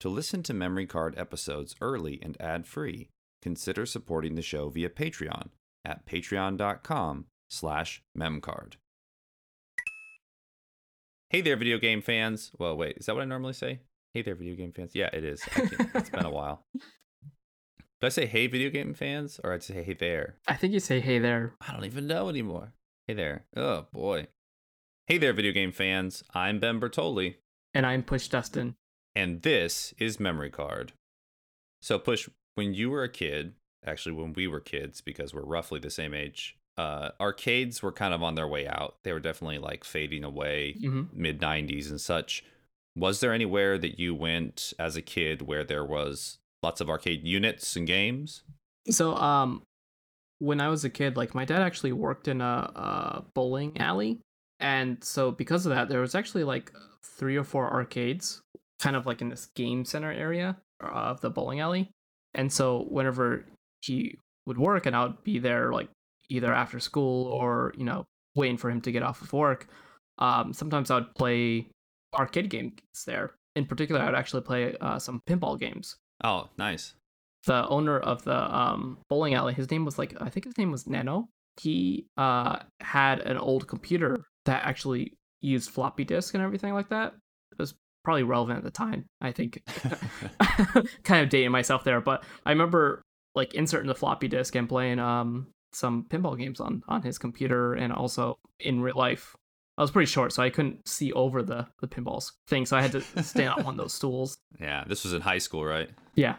To listen to Memory Card episodes early and ad-free, consider supporting the show via Patreon at patreon.com slash memcard. Hey there, video game fans. Well, wait, is that what I normally say? Hey there, video game fans. Yeah, it is. it's been a while. Did I say hey, video game fans? Or I'd say hey there? I think you say hey there. I don't even know anymore. Hey there. Oh, boy. Hey there, video game fans. I'm Ben Bertoli. And I'm Push Dustin. And this is memory card. So push when you were a kid actually when we were kids because we're roughly the same age uh arcades were kind of on their way out. They were definitely like fading away hmm mid 90s and such. Was there anywhere that you went as a kid where there was lots of arcade units and games? So, um, when I was a kid, like my dad actually worked in a, a bowling alley, and so because of that, there was actually like three or four arcades, kind of like in this game center area of the bowling alley. And so whenever he would work, and I would be there like either after school or you know waiting for him to get off of work, um, sometimes I would play arcade games there. In particular, I would actually play uh, some pinball games oh nice the owner of the um, bowling alley, his name was like I think his name was Nano. He uh, had an old computer that actually used floppy disk and everything like that. It was probably relevant at the time. I think, kind of dating myself there, but I remember like inserting the floppy disk and playing um some pinball games on on his computer and also in real life. I was pretty short, so I couldn't see over the the pinballs thing, so I had to stand on one of those stools. yeah this was in high school right Yeah.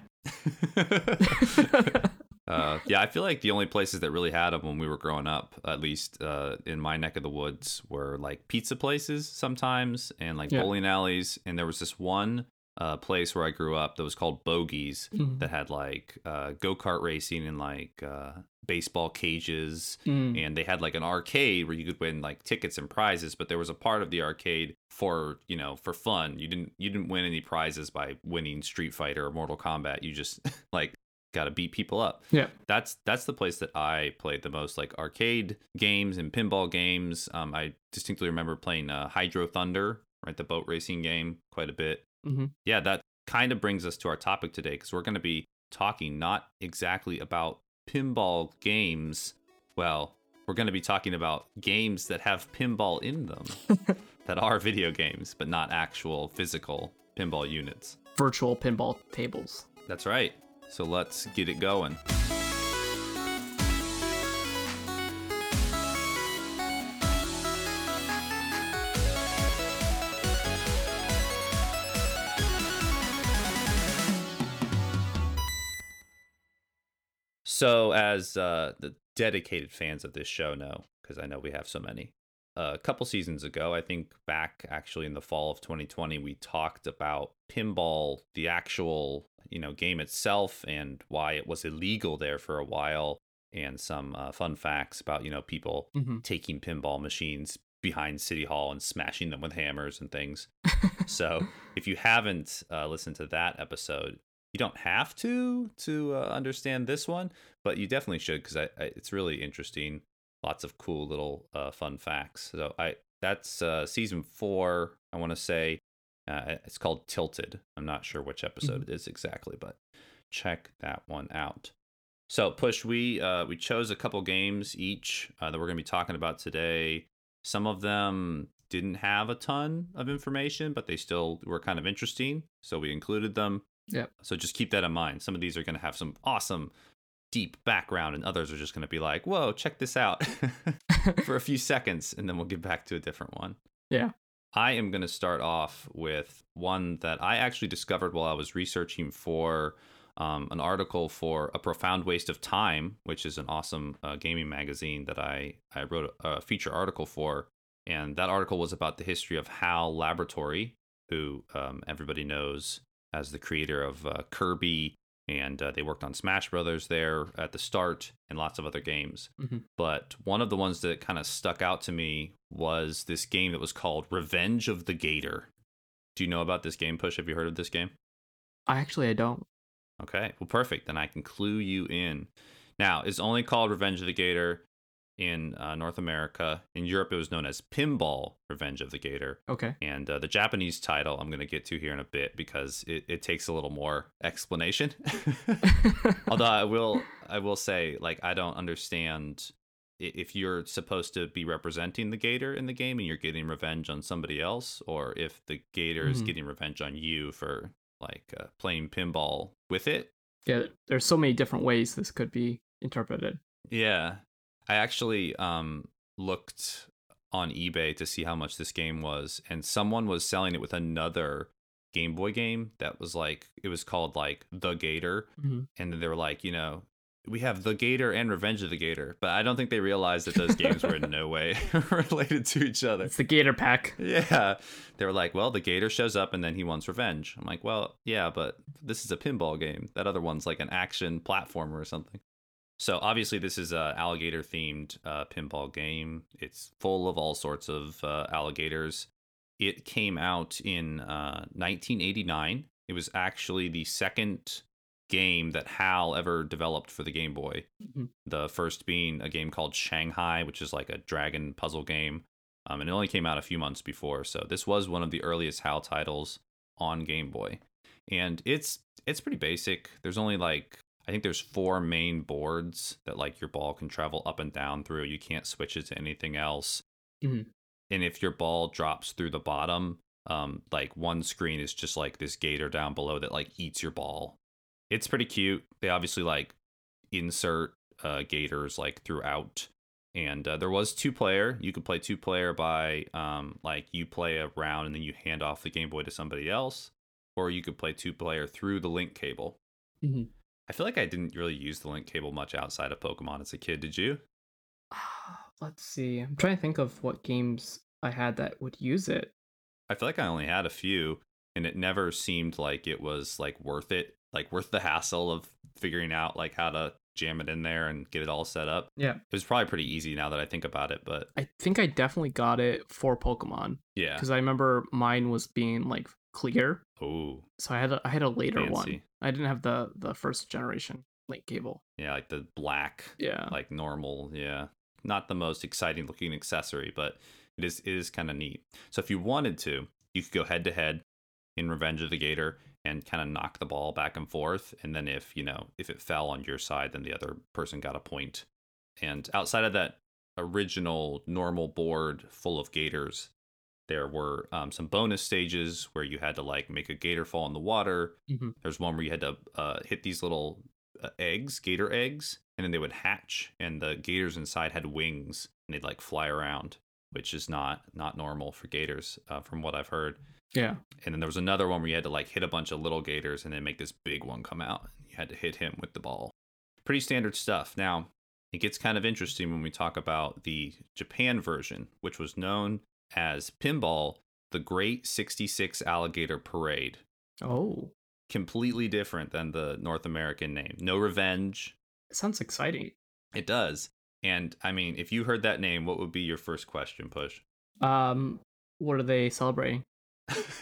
Uh, yeah, I feel like the only places that really had them when we were growing up, at least uh, in my neck of the woods, were like pizza places sometimes and like Yeah. bowling alleys. And there was this one uh, place where I grew up that was called Bogies Mhm. that had like uh, go kart racing and like uh, baseball cages. Mm. And they had like an arcade where you could win like tickets and prizes, but there was a part of the arcade for you know for fun. You didn't you didn't win any prizes by winning Street Fighter or Mortal Kombat. You just like got to beat people up Yeah. that's that's the place that I played the most, like arcade games and pinball games. Um, I distinctly remember playing uh, Hydro Thunder, right, the boat racing game, quite a bit. Mhm. Yeah, that kind of brings us to our topic today because we're going to be talking not exactly about pinball games. Well, we're going to be talking about games that have pinball in them, that are video games, but not actual physical pinball units. virtual pinball tables. That's right. So let's get it going. So, as uh, the dedicated fans of this show know, because I know we have so many, a couple seasons ago, I think back actually in the fall of 2020, we talked about pinball, the actual you know game itself, and why it was illegal there for a while, and some uh, fun facts about you know people Mm-hmm. taking pinball machines behind City Hall and smashing them with hammers and things. so if you haven't uh, listened to that episode, you don't have to to uh, understand this one, but you definitely should because it's really interesting. Lots of cool little uh, fun facts. So I that's uh, season four. I want to say uh, it's called Tilted. I'm not sure which episode it is exactly, but check that one out. So push we uh, we chose a couple games each uh, that we're going to be talking about today. Some of them didn't have a ton of information, but they still were kind of interesting, so we included them. Yep. So just keep that in mind. Some of these are going to have some awesome, deep background, and others are just going to be like, "Whoa, check this out," for a few seconds, and then we'll get back to a different one. Yeah. I am going to start off with one that I actually discovered while I was researching for um, an article for A Profound Waste of Time, which is an awesome uh, gaming magazine that I, I wrote a, a feature article for. And that article was about the history of Hal Laboratory, who um, everybody knows as the creator of uh, Kirby, and uh, they worked on Smash Brothers there at the start and lots of other games. Mhm. But one of the ones that kind of stuck out to me was this game that was called Revenge of the Gator. Do you know about this game, Push? Have you heard of this game? I actually I don't. Okay, well, perfect. Then I can clue you in. Now, it's only called Revenge of the Gator, in uh, North America. In Europe, it was known as Pinball Revenge of the Gator. Okay. And uh, the Japanese title I'm going to get to here in a bit because it, it takes a little more explanation. Although I will I will say like I don't understand if you're supposed to be representing the gator in the game and you're getting revenge on somebody else or if the gator is Mhm. getting revenge on you for like uh, playing pinball with it. yeah, there's so many different ways this could be interpreted. Yeah. I actually um looked on eBay to see how much this game was and someone was selling it with another Game Boy game that was like it was called like The Gator Mhm. and then they were like, you know, we have The Gator and Revenge of the Gator, but I don't think they realized that those games were in no way related to each other. It's the Gator Pack. Yeah. They were like, well, the gator shows up and then he wants revenge. I'm like, well, yeah, but this is a pinball game. That other one's like an action platformer or something. So obviously, this is a alligator themed uh, pinball game. It's full of all sorts of uh, alligators. It came out in uh, 1989. It was actually the second game that HAL ever developed for the Game Boy. Mhm. The first being a game called Shanghai, which is like a dragon puzzle game. Um, and it only came out a few months before. So this was one of the earliest HAL titles on Game Boy. And it's it's pretty basic. There's only like I think there's four main boards that like your ball can travel up and down through. You can't switch it to anything else. Mhm. And if your ball drops through the bottom, um, like one screen is just like this gator down below that like eats your ball. It's pretty cute. They obviously like insert uh, gators like throughout. And uh, there was two player. You could play two player by um, like you play a round and then you hand off the Game Boy to somebody else, or you could play two player through the link cable. Mhm. I feel like I didn't really use the link cable much outside of Pokemon as a kid. Did you? Ah, let's see. I'm trying to think of what games I had that would use it. I feel like I only had a few, and it never seemed like it was like worth it, like worth the hassle of figuring out like how to jam it in there and get it all set up. Yeah. It was probably pretty easy now that I think about it, but I think I definitely got it for Pokemon yeah. because I remember mine was being like clear, Oh, so I had a, I had a later one. I didn't have the the first generation link cable. yeah, like the black, Yeah. like normal. Yeah, not the most exciting looking accessory, but it is it is kind of neat. So if you wanted to, you could go head to head in Revenge of the Gator and kind of knock the ball back and forth, and then if you know if it fell on your side, then the other person got a point. And outside of that original normal board full of gators, there were um, some bonus stages where you had to like make a gator fall in the water. Mhm. There's one where you had to uh, hit these little uh, eggs, gator eggs, and then they would hatch, and the gators inside had wings, and they'd like fly around, which is not not normal for gators, uh, from what I've heard. Yeah. And then there was another one where you had to like hit a bunch of little gators and then make this big one come out. You had to hit him with the ball. Pretty standard stuff. Now, it gets kind of interesting when we talk about the Japan version, which was known as Pinball, the Great 66 Alligator Parade. Oh, Completely different than the North American name. No revenge. it sounds exciting. It does. And I mean, if you heard that name, what would be your first question, Push? Um, what are they celebrating?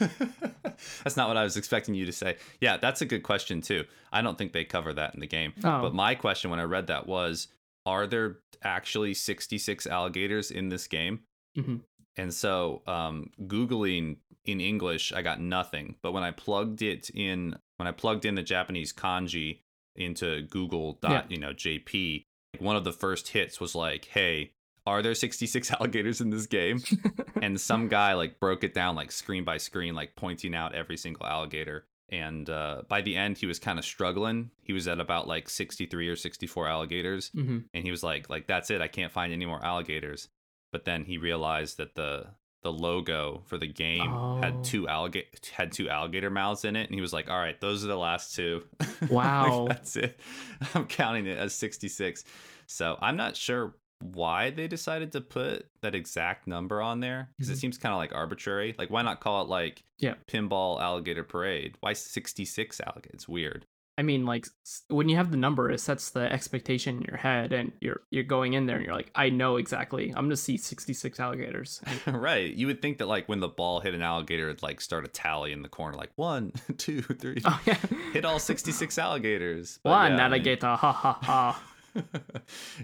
that's not what I was expecting you to say. Yeah, that's a good question too. I don't think they cover that in the game. Oh, But my question when I read that was are there actually 66 alligators in this game? Mhm. And so um googling in English, I got nothing. But when I plugged it in when I plugged in the Japanese kanji into Google dot, Yeah. you know, JP, one of the first hits was like, "Hey, are there 66 alligators in this game?" and some guy like broke it down like screen by screen like pointing out every single alligator and uh, by the end he was kind of struggling he was at about like 63 or 64 alligators hmm and he was like like that's it i can't find any more alligators but then he realized that the the logo for the game Oh. had two alligator had two alligator mouths in it and he was like all right those are the last two Like, Wow. that's it i'm counting it as 66 so i'm not sure why they decided to put that exact number on there because Mhm. it seems kind of like arbitrary like why not call it like Yeah. pinball alligator parade why 66 alligator it's weird I mean, like when you have the number, it sets the expectation in your head, and you're you're going in there, and you're like, I know exactly. I'm gonna see 66 alligators. Right you would think that like when the ball hit an alligator it'd like start a tally in the corner like one two three oh yeah, hit all 66 alligators But one yeah, I mean- alligator, ha ha ha.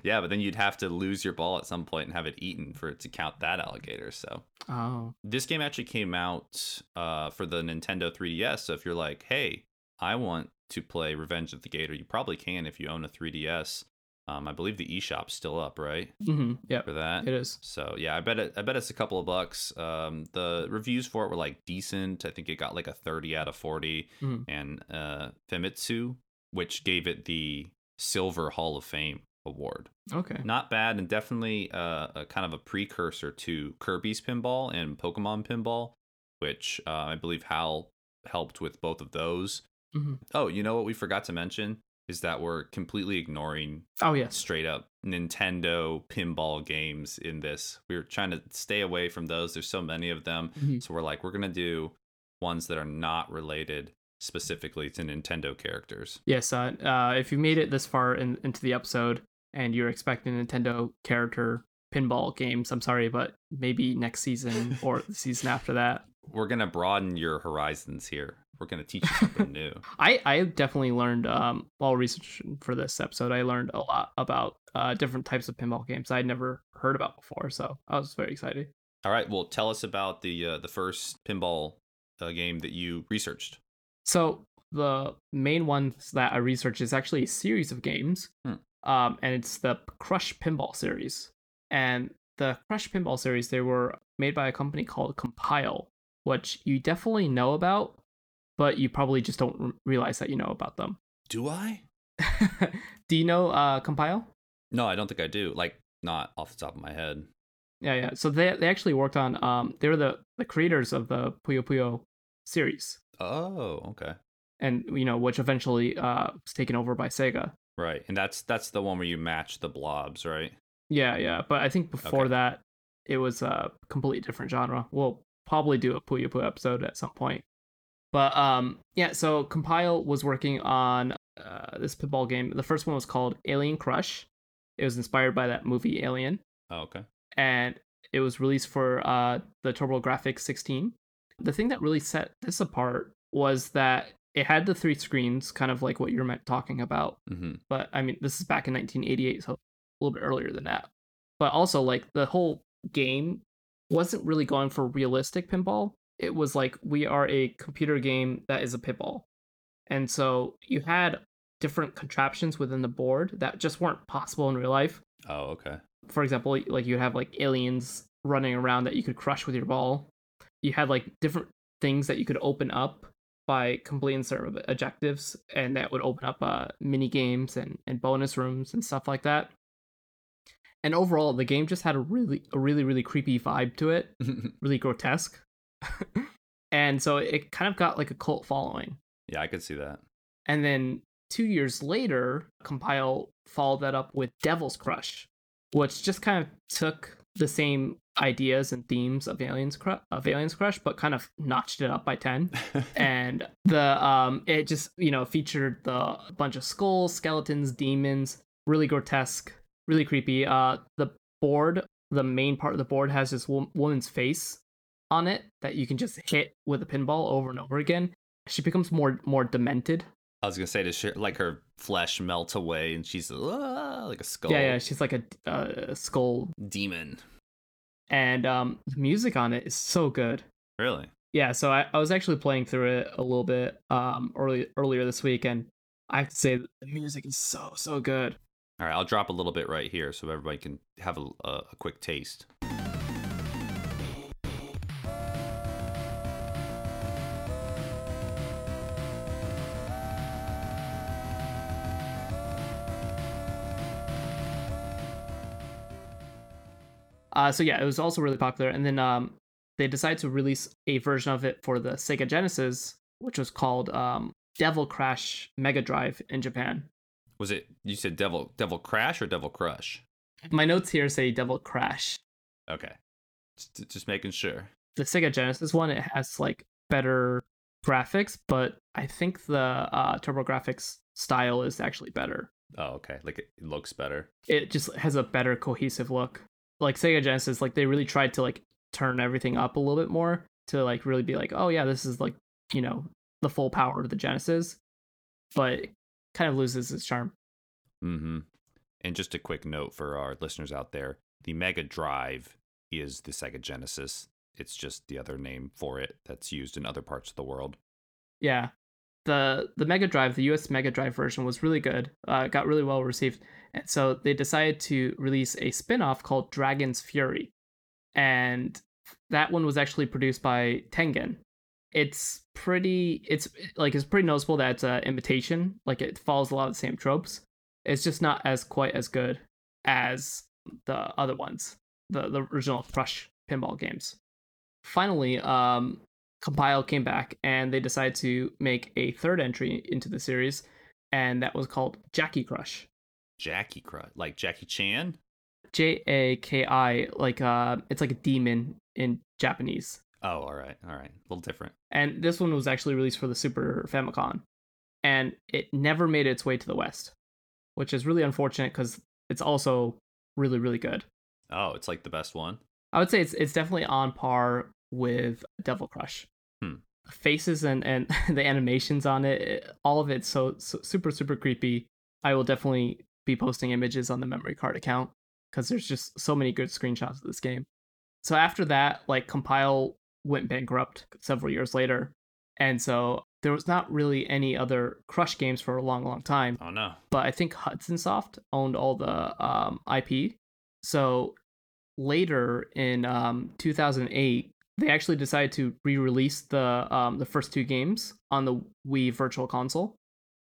yeah, but then you'd have to lose your ball at some point and have it eaten for it to count that alligator. So Oh. this game actually came out uh, for the Nintendo 3DS. So if you're like, hey, I want to play Revenge of the Gator, you probably can if you own a 3DS. Um, I believe the eShop's still up, right? Mm-hmm. Yep. For that. It is. So yeah, I bet it. I bet it's a couple of bucks. Um, the reviews for it were like decent. I think it got like a thirty out of 40 Mhm. And uh, Famitsu, which gave it the Silver Hall of Fame award, Okay. not bad, and definitely uh, a kind of a precursor to Kirby's Pinball and Pokemon Pinball, which uh, I believe Hal helped with both of those. Mhm. Oh, you know what we forgot to mention is that we're completely ignoring Oh yes. straight up Nintendo pinball games in this. We were trying to stay away from those. There's so many of them. Mhm. So we're like, we're going to do ones that are not related specifically to Nintendo characters. Yes. Uh, uh, if you made it this far in, into the episode and you're expecting Nintendo character pinball games, I'm sorry, but maybe next season or the season after that. We're going to broaden your horizons here. We're going to teach you something new. I I definitely learned um while researching for this episode. I learned a lot about uh different types of pinball games I'd never heard about before. So I was very excited. All right. Well, tell us about the uh, the first pinball uh, game that you researched. So the main ones that I researched is actually a series of games, Hmm. um, and it's the Crush Pinball series. And the Crush Pinball series, they were made by a company called Compile, which you definitely know about, but you probably just don't r- realize that you know about them. Do I? Do you know uh, Compile? No, I don't think I do. Like, not off the top of my head. Yeah, yeah. So they they actually worked on um they were the the creators of the Puyo Puyo series, Oh, okay. and you know which eventually uh was taken over by Sega. Right. And that's that's the one where you match the blobs, right? Yeah, yeah. But I think before Okay. that, it was a completely different genre. We'll probably do a Puyo Puyo episode at some point. But um, yeah. So Compile was working on uh, this pinball game. The first one was called Alien Crush. It was inspired by that movie Alien, Oh, okay. and it was released for uh, the TurboGrafx 16. The thing that really set this apart was that it had the three screens, kind of like what you're talking about hmm but I mean, this is back in 1988, so a little bit earlier than that. But also, like, the whole game wasn't really going for realistic pinball. It was like, we are a computer game that is a pinball. And so you had different contraptions within the board that just weren't possible in real life. Oh, okay. For example, like, you have like aliens running around that you could crush with your ball. You had like different things that you could open up by completing certain objectives, and that would open up uh, mini games and, and bonus rooms and stuff like that. And overall, the game just had a really, a really, really creepy vibe to it, really grotesque. and so it kind of got like a cult following. yeah, I could see that. And then two years later, Compile followed that up with Devil's Crush, which just kind of took the same ideas and themes of Aliens Crush, of Aliens Crush, but kind of notched it up by ten. and the um, it just you know featured the bunch of skulls, skeletons, demons, really grotesque, really creepy. Uh, the board, the main part of the board has this wo- woman's face on it that you can just hit with a pinball over and over again. She becomes more more demented. I was gonna say to sh- like her flesh melt away and she's "Ah," like a skull Yeah, yeah, she's like a, uh, skull, demon. and um, the music on it is so good. Really? Yeah, so I, I was actually playing through it a little bit um early earlier this week, and I have to say the music is so so good. All right, I'll drop a little bit right here so everybody can have a, a, quick taste. Uh, so yeah, it was also really popular, and then um, they decided to release a version of it for the Sega Genesis, which was called um, Devil Crash Mega Drive in Japan. Was it you said Devil Devil Crash or Devil Crush? My notes here say Devil Crash. Okay, just, just making sure. The Sega Genesis one, it has like better graphics, but I think the uh, TurboGrafx style is actually better. Oh, okay. Like it looks better. It just has a better cohesive look. Like Sega Genesis, like they really tried to like turn everything up a little bit more to like really be like, oh yeah, this is like you know the full power of the Genesis, but kind of loses its charm. Mm-hmm. And just a quick note for our listeners out there the Mega Drive is the Sega Genesis. It's just the other name for it that's used in other parts of the world. Yeah. The the Mega Drive, the US Mega Drive version was really good. Uh, got really well received. And so they decided to release a spin-off called Dragon's Fury. And that one was actually produced by Tengen. It's pretty it's like it's pretty noticeable that it's an imitation. Like it follows a lot of the same tropes. It's just not as quite as good as the other ones, the the original Crush pinball games. Finally, um, Compile came back and they decided to make a third entry into the series, and that was called Jackie Crush. Jackie Crush, like Jackie Chan. J A K I, like uh, it's like a demon in Japanese. Oh, all right, all right, a little different. And this one was actually released for the Super Famicom, and it never made its way to the West, which is really unfortunate because it's also really, really good. Oh, it's like the best one. I would say it's it's definitely on par with Devil Crush. Hmm. Faces and and the animations on it, it- all of it's so, so super super creepy. I will definitely be posting images on the memory card account because there's just so many good screenshots of this game. So after that, like Compile went bankrupt several years later, and so there was not really any other Crush games for a long, long time Oh no. but I think Hudson Soft owned all the um, IP. So later in um, 2008, they actually decided to re-release the um, the first two games on the Wii Virtual Console,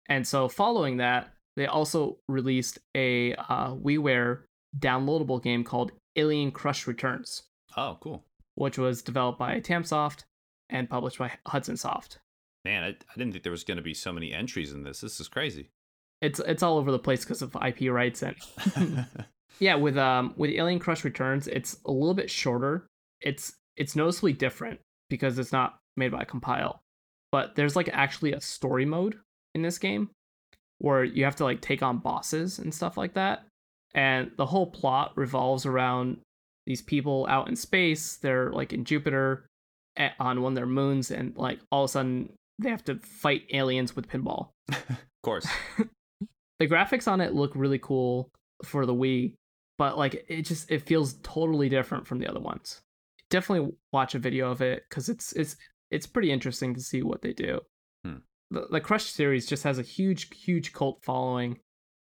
and so following that, they also released a uh, WiiWare downloadable game called Alien Crush Returns, Oh, cool. Which was developed by Tamsoft and published by Hudson Soft. Man, I, I didn't think there was going to be so many entries in this. This is crazy. It's it's all over the place because of IP rights and Yeah, with um with Alien Crush Returns, it's a little bit shorter. It's it's noticeably different because it's not made by Compile. But there's like actually a story mode in this game where you have to like take on bosses and stuff like that. And the whole plot revolves around these people out in space. They're like in Jupiter a- on one of their moons and like all of a sudden they have to fight aliens with pinball of course. the graphics on it look really cool for the Wii, but like it just it feels totally different from the other ones. Definitely watch a video of it because it's it's it's pretty interesting to see what they do. Hmm. The, the Crush series just has a huge huge cult following.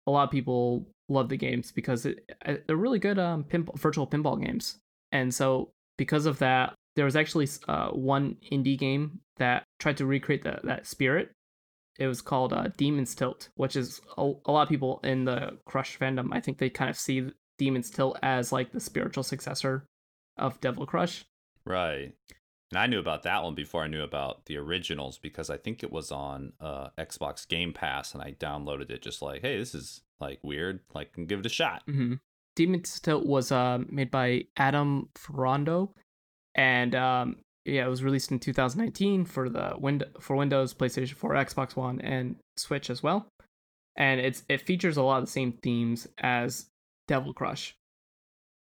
A lot of people love the games because it, they're really good um pinball, virtual pinball games, and so because of that, there was actually uh, one indie game that tried to recreate that that spirit it was called uh, Demon's Tilt, which is a, a lot of people in the Crush fandom. I think they kind of see Demon's Tilt as like the spiritual successor of Devil Crush. Right. And I knew about that one before I knew about the originals because I think it was on uh, Xbox Game Pass and I downloaded it just like, hey, this is like weird. Like, give it a shot. Mm-hmm. Demon's Tilt was uh, made by Adam Ferrando, and um, yeah, it was released in 2019 for the wind for Windows, PlayStation 4, Xbox One, and Switch as well. And it's it features a lot of the same themes as Devil Crush,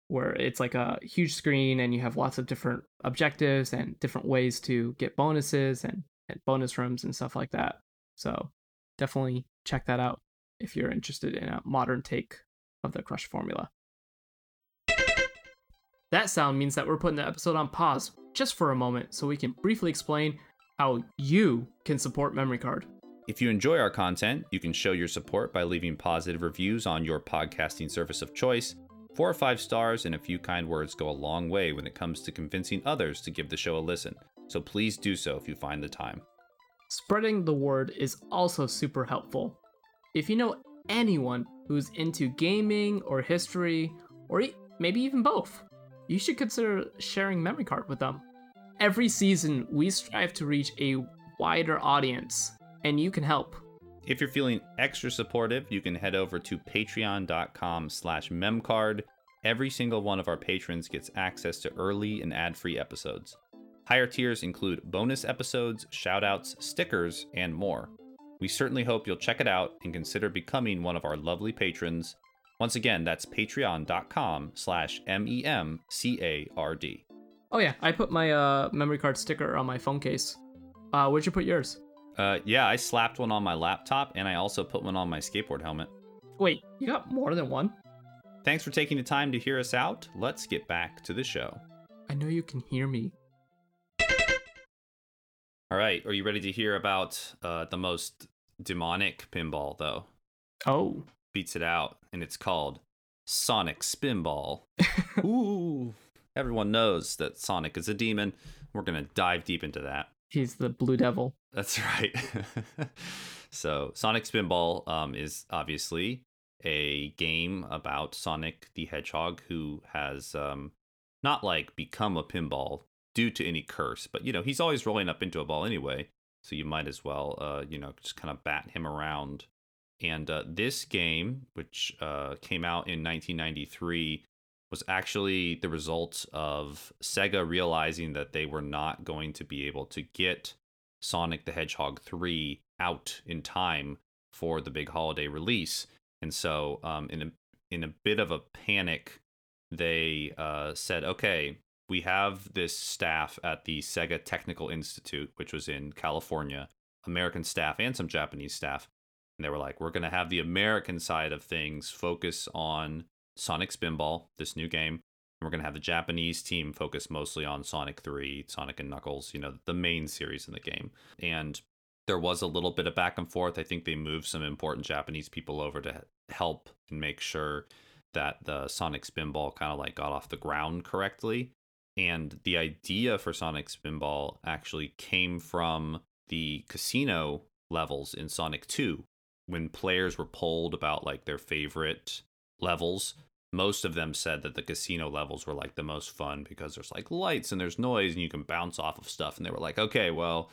where it's like a huge screen and you have lots of different objectives and different ways to get bonuses and, and bonus rooms and stuff like that. So definitely check that out if you're interested in a modern take of the Crush formula. That sound means that we're putting the episode on pause just for a moment so we can briefly explain how you can support Memory Card. If you enjoy our content, you can show your support by leaving positive reviews on your podcasting service of choice. Four or five stars and a few kind words go a long way when it comes to convincing others to give the show a listen, so please do so if you find the time. Spreading the word is also super helpful. If you know anyone who's into gaming or history, or maybe even both, you should consider sharing Memory Card with them. Every season, we strive to reach a wider audience, and you can help. If you're feeling extra supportive, you can head over to patreon.com slash memcard. Every single one of our patrons gets access to early and ad-free episodes. Higher tiers include bonus episodes, shoutouts, stickers, and more. We certainly hope you'll check it out and consider becoming one of our lovely patrons. Once again, that's patreon.com slash M-E-M-C-A-R-D. Oh yeah, I put my uh, memory card sticker on my phone case. Uh, where'd you put yours? Uh, yeah, I slapped one on my laptop and I also put one on my skateboard helmet. Wait, you got more than one? Thanks for taking the time to hear us out. Let's get back to the show. I know you can hear me. All right, are you ready to hear about uh, the most demonic pinball, though? Oh. Beats it out, and it's called Sonic Spinball. Ooh. Everyone knows that Sonic is a demon. We're going to dive deep into that. He's the Blue Devil. That's right. so, Sonic Spinball um, is obviously a game about Sonic the Hedgehog who has um, not like become a pinball due to any curse, but you know, he's always rolling up into a ball anyway. So you might as well, uh, you know, just kind of bat him around. And uh, this game, which uh, came out in 1993, was actually the result of Sega realizing that they were not going to be able to get Sonic the Hedgehog 3 out in time for the big holiday release. And so, um, in a in a bit of a panic, they uh, said, "Okay, we have this staff at the Sega Technical Institute, which was in California, American staff and some Japanese staff. And they were like, we're going to have the American side of things focus on Sonic Spinball, this new game. We're going to have the Japanese team focus mostly on Sonic 3, Sonic and Knuckles, you know, the main series in the game. And there was a little bit of back and forth. I think they moved some important Japanese people over to help and make sure that the Sonic Spinball kind of like got off the ground correctly. And the idea for Sonic Spinball actually came from the casino levels in Sonic 2. When players were polled about like their favorite levels, most of them said that the casino levels were like the most fun because there's like lights and there's noise and you can bounce off of stuff. And they were like, okay, well,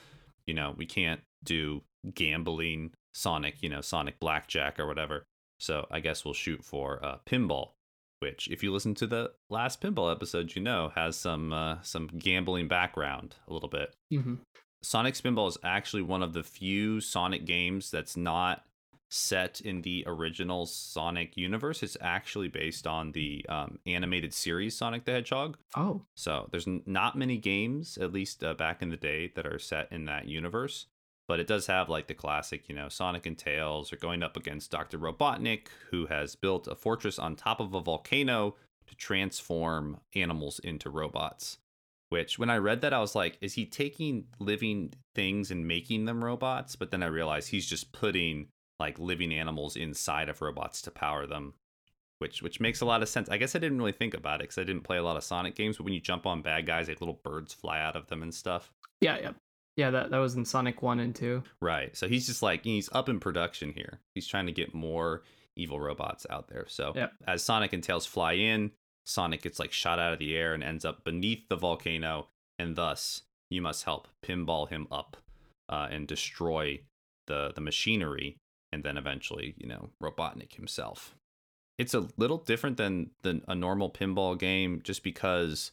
you know, we can't do gambling Sonic, you know, Sonic Blackjack or whatever. So I guess we'll shoot for uh, pinball which, if you listen to the last pinball episode, you know has some uh, some gambling background a little bit. Mm-hmm. Sonic Spinball is actually one of the few Sonic games that's not set in the original Sonic universe. It's actually based on the um, animated series Sonic the Hedgehog. Oh, so there's not many games, at least uh, back in the day, that are set in that universe but it does have like the classic, you know, Sonic and Tails are going up against Dr. Robotnik, who has built a fortress on top of a volcano to transform animals into robots. Which, when I read that, I was like, is he taking living things and making them robots? But then I realized he's just putting like living animals inside of robots to power them. Which, which makes a lot of sense. I guess I didn't really think about it because I didn't play a lot of Sonic games. But when you jump on bad guys, like little birds fly out of them and stuff. Yeah, yeah. Yeah, that, that was in Sonic 1 and 2. Right. So he's just like, he's up in production here. He's trying to get more evil robots out there. So yep. as Sonic and Tails fly in, Sonic gets like shot out of the air and ends up beneath the volcano. And thus, you must help pinball him up uh, and destroy the, the machinery. And then eventually, you know, Robotnik himself. It's a little different than, than a normal pinball game just because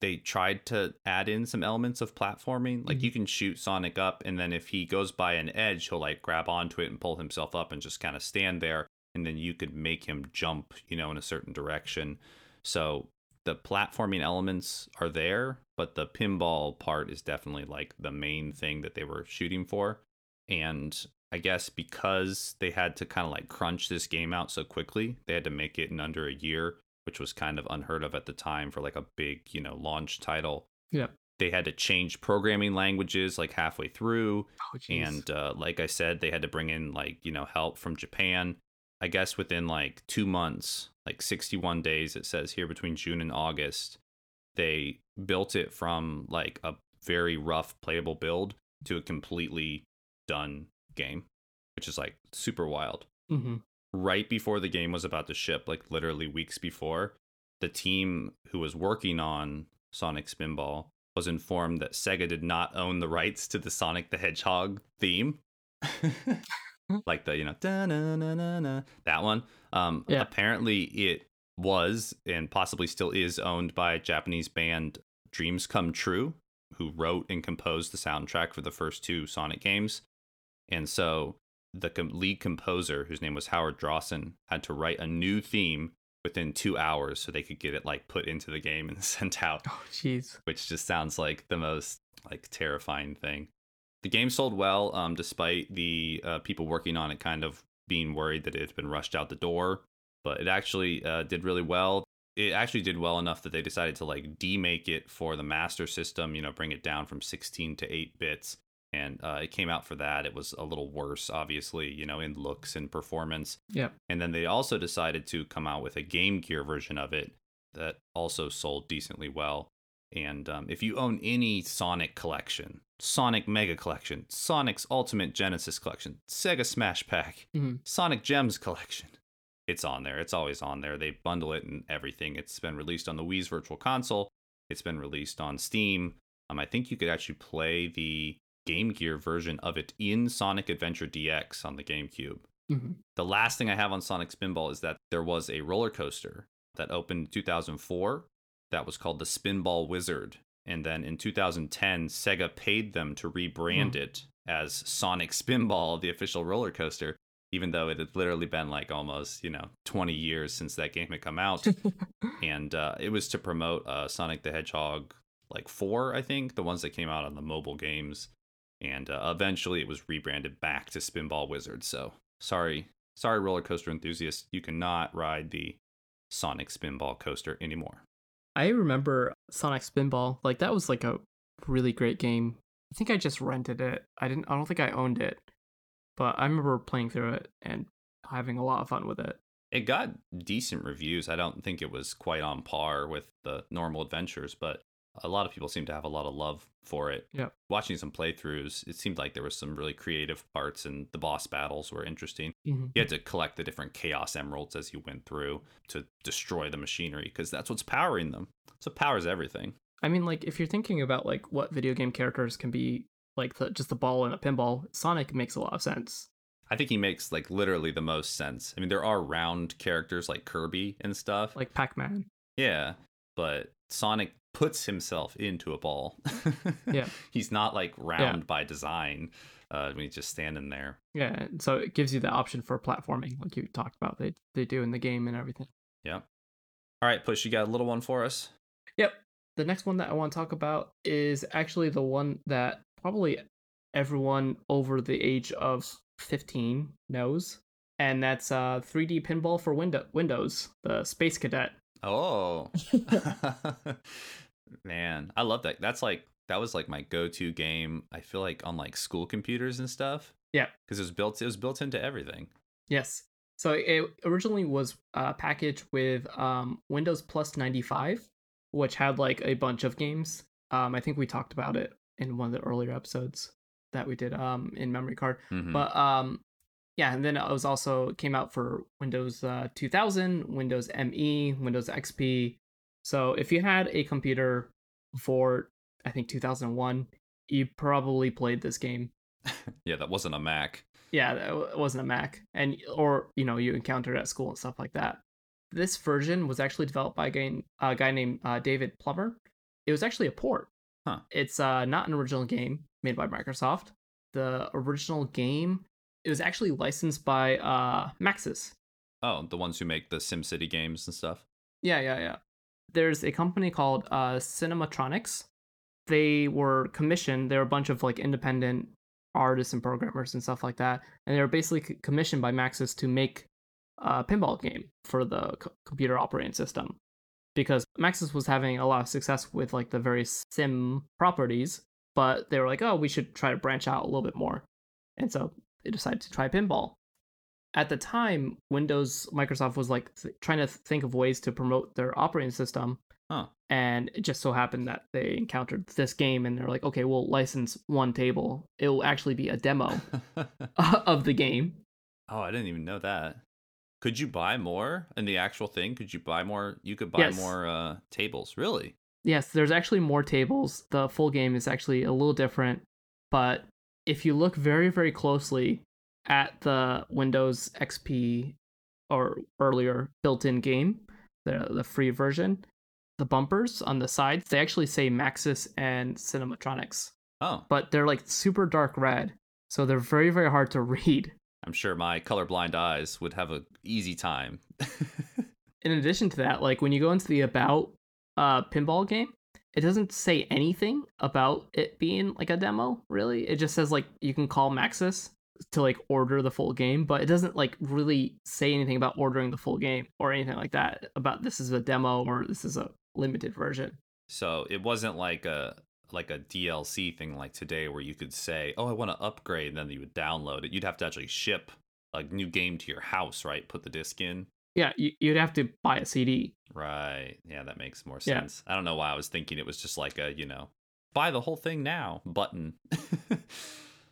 they tried to add in some elements of platforming. Like mm-hmm. you can shoot Sonic up, and then if he goes by an edge, he'll like grab onto it and pull himself up and just kind of stand there. And then you could make him jump, you know, in a certain direction. So the platforming elements are there, but the pinball part is definitely like the main thing that they were shooting for. And I guess because they had to kind of like crunch this game out so quickly, they had to make it in under a year which was kind of unheard of at the time for like a big, you know, launch title. Yeah. They had to change programming languages like halfway through. Oh, and uh, like I said, they had to bring in like, you know, help from Japan. I guess within like two months, like 61 days, it says here between June and August, they built it from like a very rough playable build to a completely done game, which is like super wild. Mm-hmm right before the game was about to ship, like literally weeks before, the team who was working on Sonic Spinball was informed that Sega did not own the rights to the Sonic the Hedgehog theme. like the, you know, that one. Um, yeah. Apparently, it was and possibly still is owned by Japanese band Dreams Come True, who wrote and composed the soundtrack for the first two Sonic games. And so the lead composer, whose name was Howard Drossin, had to write a new theme within two hours so they could get it like put into the game and sent out. Oh, jeez. Which just sounds like the most like terrifying thing. The game sold well, um, despite the uh, people working on it kind of being worried that it had been rushed out the door. But it actually uh, did really well. It actually did well enough that they decided to like demake it for the Master System. You know, bring it down from 16 to 8 bits, and uh, it came out for that. It was a little worse, obviously, you know, in looks and performance. Yep. And then they also decided to come out with a Game Gear version of it that also sold decently well. And um, if you own any Sonic collection, Sonic Mega Collection, Sonic's Ultimate Genesis Collection, Sega Smash Pack, Mhm. Sonic Gems Collection, it's on there. It's always on there. They bundle it and everything. It's been released on the Wii's Virtual Console. It's been released on Steam. Um, I think you could actually play the Game Gear version of it in Sonic Adventure DX on the GameCube. hmm The last thing I have on Sonic Spinball is that there was a roller coaster that opened in 2004 that was called the Spinball Wizard. And then in 2010, Sega paid them to rebrand it as Sonic Spinball, the official roller coaster, even though it had literally been like almost, you know, 20 years since that game had come out. and uh, it was to promote uh, Sonic the Hedgehog, like four, I think, the ones that came out on the mobile games. And uh, eventually it was rebranded back to Spinball Wizard. So sorry, sorry, roller coaster enthusiasts, you cannot ride the Sonic Spinball coaster anymore. I remember Sonic Spinball. Like that was like a really great game. I think I just rented it. I didn't. I don't think I owned it, but I remember playing through it and having a lot of fun with it. It got decent reviews. I don't think it was quite on par with the normal adventures, but a lot of people seem to have a lot of love for it. Yep. Watching some playthroughs, it seemed like there was some really creative parts and the boss battles were interesting. Mhm. You had to collect the different chaos emeralds as you went through to destroy the machinery because that's what's powering them. So powers everything. I mean, like if you're thinking about like what video game characters can be, like the, just the ball and a pinball, Sonic makes a lot of sense. I think he makes like literally the most sense. I mean, there are round characters like Kirby and stuff. Like Pac-Man. Yeah, but Sonic puts himself into a ball. Yeah. He's not like round by design uh, when he's just standing there. Yeah, so it gives you the option for platforming, like you talked about. They they do in the game and everything. Yeah. All right, Push, you got a little one for us? Yep. The next one that I want to talk about is actually the one that probably everyone over the age of 15 knows, and that's uh 3D pinball for window- Windows, the Space Cadet. Oh. Man, I love that. That's like that was like my go-to game. I feel like on like school computers and stuff. Yeah. Because it was built it was built into everything. Yes. So it originally was uh, packaged with um, Windows Plus 95, which had like a bunch of games. Um, I think we talked about it in one of the earlier episodes that we did um, in Memory Card. Mhm. But um, yeah, and then it was also came out for Windows uh, 2000, Windows ME, Windows XP. So if you had a computer before I think 2001, you probably played this game. yeah, that wasn't a Mac. Yeah, that it wasn't a Mac, and or you know you encountered it at school and stuff like that. This version was actually developed by a guy, a guy named uh, David Plummer. It was actually a port. Huh. It's uh, not an original game made by Microsoft. The original game it was actually licensed by uh, Maxis. Oh, the ones who make the SimCity games and stuff. Yeah, yeah, yeah. There's a company called uh, Cinematronics. They were commissioned. They were a bunch of like independent artists and programmers and stuff like that, and they were basically commissioned by Maxis to make a pinball game for the c- computer operating system. Because Maxis was having a lot of success with like the various sim properties, but they were like, oh, we should try to branch out a little bit more, and so decided to try pinball at the time windows microsoft was like th- trying to think of ways to promote their operating system Huh. and it just so happened that they encountered this game and they're like okay we'll license one table it will actually be a demo of the game Oh, I didn't even know that. Could you buy more in the actual thing? Could you buy more? You could buy Yes. more uh, tables. Really? yes there's actually more tables the full game is actually a little different but if you look very very closely at the windows xp or earlier built-in game the the free version the bumpers on the sides they actually say maxis and cinematronics Oh, but they're like super dark red so they're very very hard to read. I'm sure my colorblind eyes would have a easy time. in addition to that, like when you go into the about uh pinball game, it doesn't say anything about it being like a demo, really. It just says like you can call Maxis to like order the full game, but it doesn't like really say anything about ordering the full game or anything like that about this is a demo or this is a limited version. So it wasn't like a like a DLC thing like today where you could say, "Oh, I want to upgrade," and then you would download it. You'd have to actually ship a new game to your house, right? Put the disc in. Yeah, you, you'd have to buy a CD. Right. Yeah, that makes more sense. Yeah. I don't know why I was thinking it was just like a, you know, buy the whole thing now button.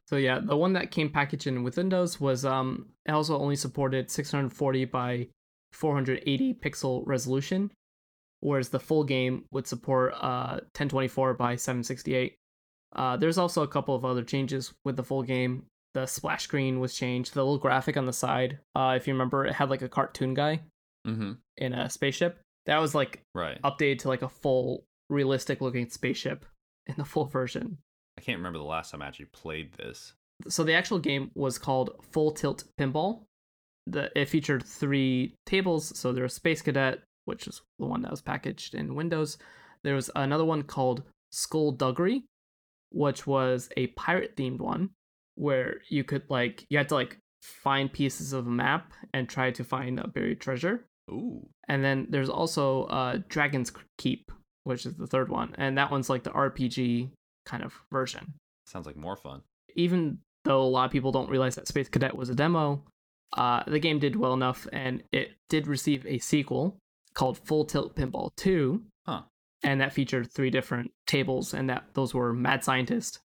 So yeah, the one that came packaged in with Windows was um it also only supported 640 by 480 pixel resolution, whereas the full game would support uh 1024 by 768. Uh, there's also a couple of other changes with the full game. The splash screen was changed. The little graphic on the side, uh, if you remember, it had like a cartoon guy mm-hmm. in a spaceship. That was like Right. updated to like a full realistic looking spaceship in the full version. I can't remember the last time I actually played this. so the actual game was called Full Tilt Pinball. The it featured three tables. So there was Space Cadet, which is the one that was packaged in Windows. There was another one called Skulduggery, which was a pirate themed one where you could like you had to like find pieces of a map and try to find a buried treasure. Ooh. And then there's also uh, Dragon's Keep, which is the third one, and that one's like the RPG kind of version Sounds like more fun. even though a lot of people don't realize that Space Cadet was a demo, uh, the game did well enough, and it did receive a sequel called Full Tilt Pinball 2. Huh. And that featured three different tables, and that those were Mad Scientist,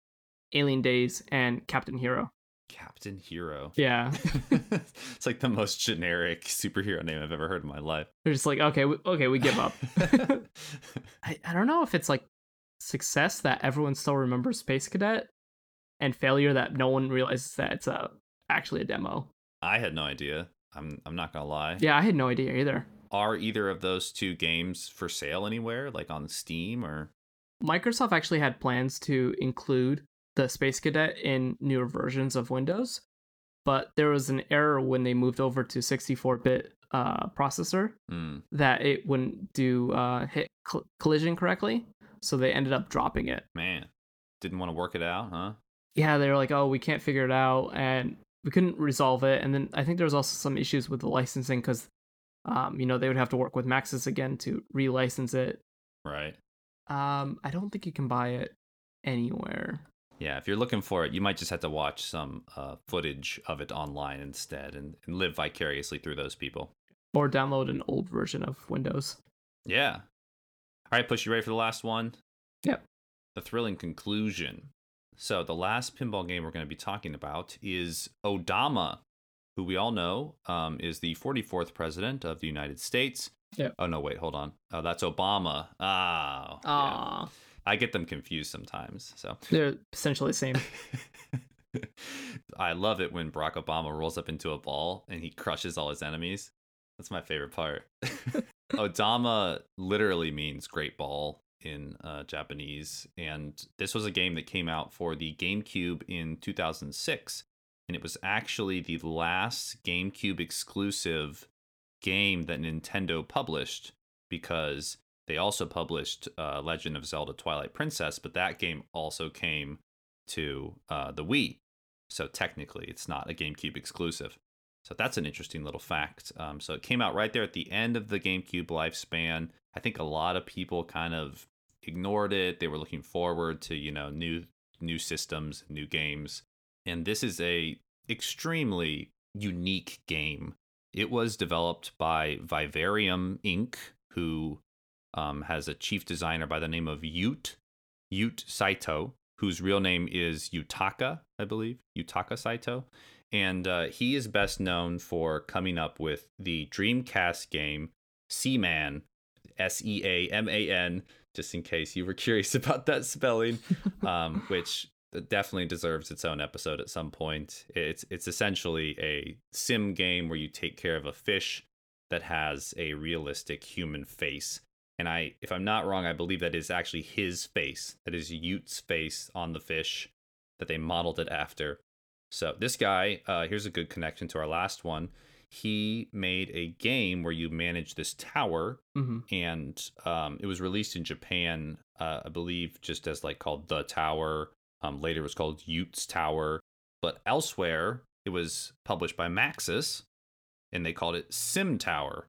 Alien Daze, and Captain Hero. Captain Hero. Yeah, it's like the most generic superhero name I've ever heard in my life. they're just like, okay, we, okay, we give up. I, I don't know if it's like success that everyone still remembers Space Cadet, and failure that no one realizes that it's a actually a demo. I had no idea. I'm I'm not gonna lie. Yeah, I had no idea either. Are either of those two games for sale anywhere, like on Steam or? Microsoft actually had plans to include the Space Cadet in newer versions of Windows, but there was an error when they moved over to 64-bit uh, processor Hmm. that it wouldn't do uh, hit cl- collision correctly, so they ended up dropping it. man, didn't want to work it out, huh? Yeah, they were like, "Oh, we can't figure it out," and we couldn't resolve it. And then I think there was also some issues with the licensing because, um, you know, they would have to work with Maxis again to relicense it. Right. Um, I don't think you can buy it anywhere. Yeah, if you're looking for it, you might just have to watch some uh, footage of it online instead and, and live vicariously through those people. or download an old version of Windows. Yeah. All right, Push, you ready for the last one? Yep. The thrilling conclusion. So, the last pinball game we're going to be talking about is Odama, who we all know um, is the 44th president of the United States. Yep. Oh, no, wait, hold on. Oh, that's Obama. Ah. yeah. I get them confused sometimes. So, they're essentially the same. I love it when Barack Obama rolls up into a ball and he crushes all his enemies. That's my favorite part. Odama literally means great ball in uh, Japanese. And this was a game that came out for the GameCube in 2006. And it was actually the last GameCube exclusive game that Nintendo published because they also published uh, Legend of Zelda Twilight Princess, but that game also came to uh, the Wii. So technically, it's not a GameCube exclusive. So that's an interesting little fact. Um, so it came out right there at the end of the GameCube lifespan. I think a lot of people kind of ignored it. They were looking forward to you know new new systems, new games, and this is a extremely unique game. It was developed by Vivarium Inc., who um, has a chief designer by the name of Yoot Yoot Saito, whose real name is Yutaka, I believe, Yutaka Saito. And uh, he is best known for coming up with the Dreamcast game Seaman, S E A M A N, just in case you were curious about that spelling, um, which definitely deserves its own episode at some point. It's it's essentially a sim game where you take care of a fish that has a realistic human face. And I, if I'm not wrong, I believe that is actually his face. That is Yoot's face on the fish that they modeled it after. So this guy, uh, here's a good connection to our last one. He made a game where you manage this tower, hmm and um, it was released in Japan, uh, I believe, just as like called the Tower. Um, later, it was called Yoot's Tower. But elsewhere, it was published by Maxis, and they called it Sim Tower.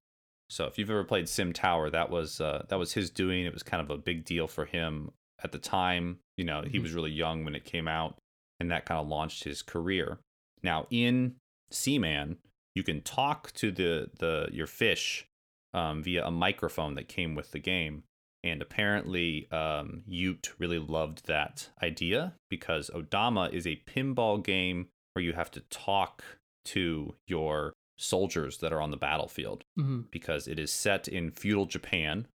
So if you've ever played Sim Tower, that was uh, that was his doing. It was kind of a big deal for him at the time. You know, he Mhm. was really young when it came out, and that kind of launched his career. Now in Seaman, you can talk to the the your fish um, via a microphone that came with the game. And apparently, um, Yoot really loved that idea because Odama is a pinball game where you have to talk to your soldiers that are on the battlefield hmm because it is set in feudal Japan.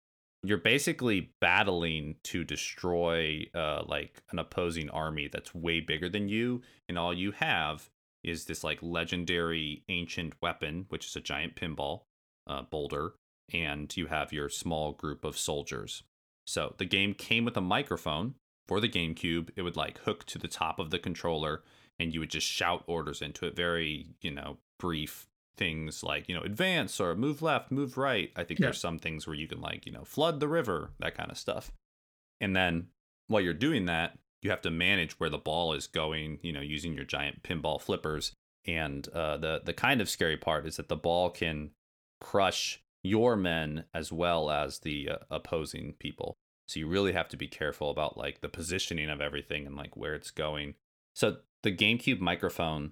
You're basically battling to destroy uh, like an opposing army that's way bigger than you, and all you have is this like legendary ancient weapon, which is a giant pinball uh, boulder, and you have your small group of soldiers. So the game came with a microphone for the GameCube. It would like hook to the top of the controller, and you would just shout orders into it. Very, you know, brief things like you know advance or move left move right. I think Yeah. there's some things where you can like you know flood the river that kind of stuff. And then while you're doing that you have to manage where the ball is going you know using your giant pinball flippers. And uh, the the kind of scary part is that the ball can crush your men as well as the uh, opposing people. So you really have to be careful about like the positioning of everything and like where it's going. So the gamecube microphone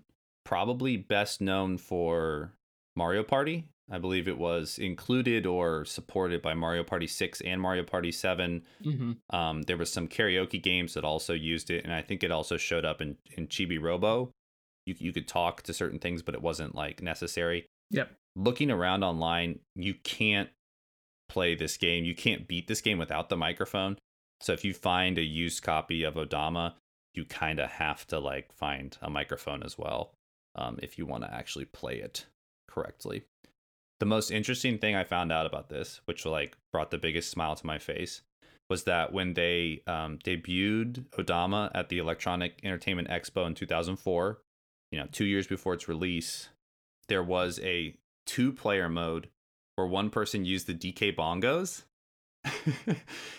probably best known for Mario Party. I believe it was included or supported by Mario Party 6 and Mario Party 7. hmm Um, there was some karaoke games that also used it, and I think it also showed up in, in Chibi Robo. You, you could talk to certain things, but it wasn't like necessary. Yep. Looking around online, you can't play this game. You can't beat this game without the microphone. So if you find a used copy of Odama, you kind of have to like find a microphone as well um, if you want to actually play it correctly. The most interesting thing I found out about this, which like brought the biggest smile to my face, was that when they um, debuted Odama at the Electronic Entertainment Expo in 2004, you know, two years before its release, there was a two-player mode where one person used the DK bongos.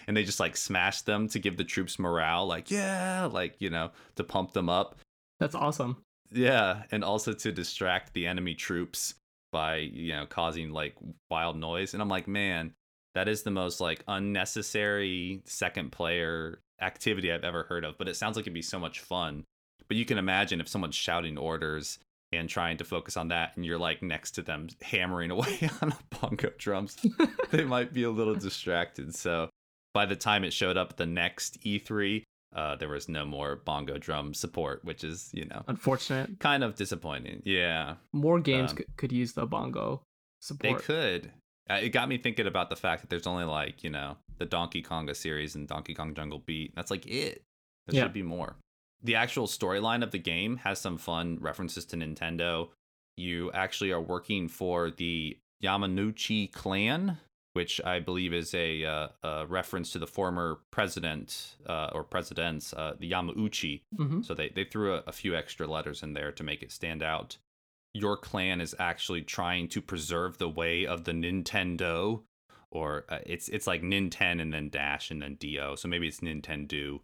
and they just like smashed them to give the troops morale like yeah like you know to pump them up That's awesome. Yeah, and also to distract the enemy troops by, you know, causing like wild noise. And I'm like, man, that is the most like unnecessary second player activity I've ever heard of, but it sounds like it'd be so much fun. But you can imagine if someone's shouting orders and trying to focus on that and you're like next to them hammering away on a bongo drums, they might be a little distracted. So by the time it showed up at the next E3, uh, there was no more bongo drum support, which is, you know, Unfortunate. kind of disappointing. Yeah, More games Um, could, could use the bongo support. they could. Uh, it got me thinking about the fact that there's only like, you know, the Donkey Konga series and Donkey Kong Jungle Beat. That's like it. There Yeah. should be more. The actual storyline of the game has some fun references to Nintendo. You actually are working for the Yamanouchi clan, which I believe is a, uh, a reference to the former president uh, or presidents, uh, the Yamauchi. hmm So they, they threw a, a few extra letters in there to make it stand out. Your clan is actually trying to preserve the way of the Nintendo, or uh, it's it's like Ninten and then dash and then do. So maybe it's Nintendo,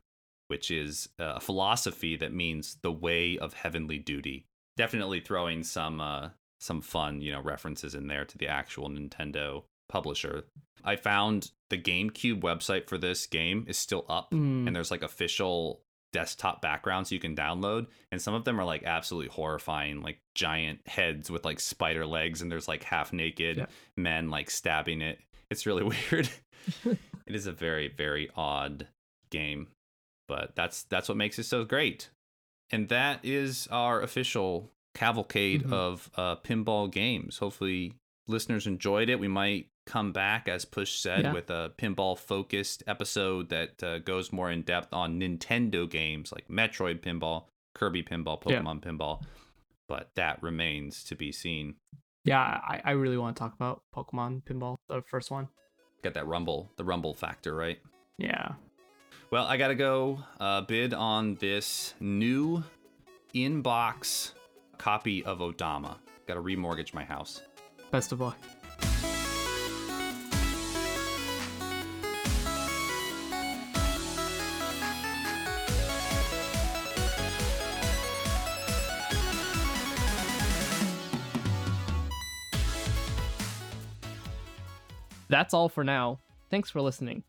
which is a philosophy that means the way of heavenly duty. Definitely throwing some uh, some fun you know references in there to the actual Nintendo publisher. I found the GameCube website for this game is still up Mm. and there's like official desktop backgrounds you can download and some of them are like absolutely horrifying like giant heads with like spider legs and there's like half naked Yeah. men like stabbing it it's really weird it is a very very odd game but that's that's what makes it so great and that is our official cavalcade Mhm. of uh, pinball games hopefully listeners enjoyed it we might come back as push said Yeah. with a pinball focused episode that uh, goes more in depth on nintendo games like metroid pinball kirby pinball Yeah. pokemon pinball but that remains to be seen Yeah, I, I really want to talk about Pokemon Pinball, the first one. got that rumble the rumble factor right Yeah. Well, I gotta go uh, bid on this new inbox copy of Odama. Gotta remortgage my house. Best of luck. That's all for now. Thanks for listening.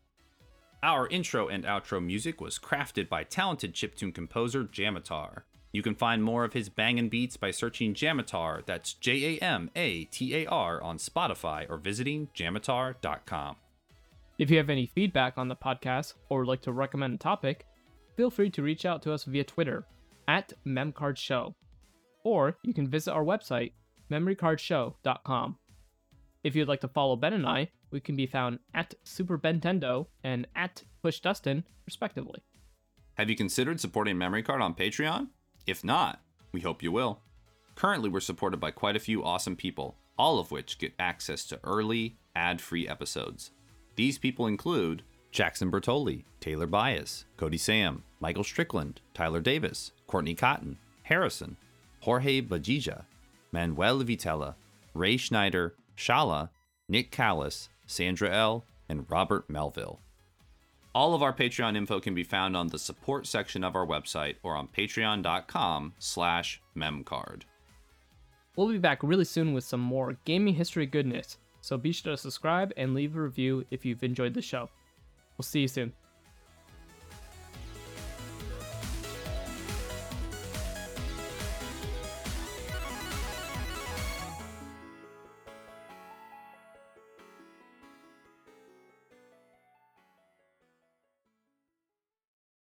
Our intro and outro music was crafted by talented chiptune composer Jamatar. You can find more of his bangin' beats by searching Jamatar, that's J A M A T A R, on Spotify or visiting jamatar.com. If you have any feedback on the podcast or would like to recommend a topic, feel free to reach out to us via Twitter at MemCardShow. Or you can visit our website, memorycardshow.com. If you'd like to follow Ben and I, we can be found at Super Bentendo and at Push Dustin, respectively. Have you considered supporting Memory Card on Patreon? If not, we hope you will. Currently, we're supported by quite a few awesome people, all of which get access to early, ad free episodes. These people include Jackson Bertoli, Taylor Bias, Cody Sam, Michael Strickland, Tyler Davis, Courtney Cotton, Harrison, Jorge Bajija, Manuel Vitella, Ray Schneider, Shala, Nick Callis, Sandra L., and Robert Melville. All of our Patreon info can be found on the support section of our website or on patreon.com slash memcard. We'll be back really soon with some more gaming history goodness, so be sure to subscribe and leave a review if you've enjoyed the show. We'll see you soon.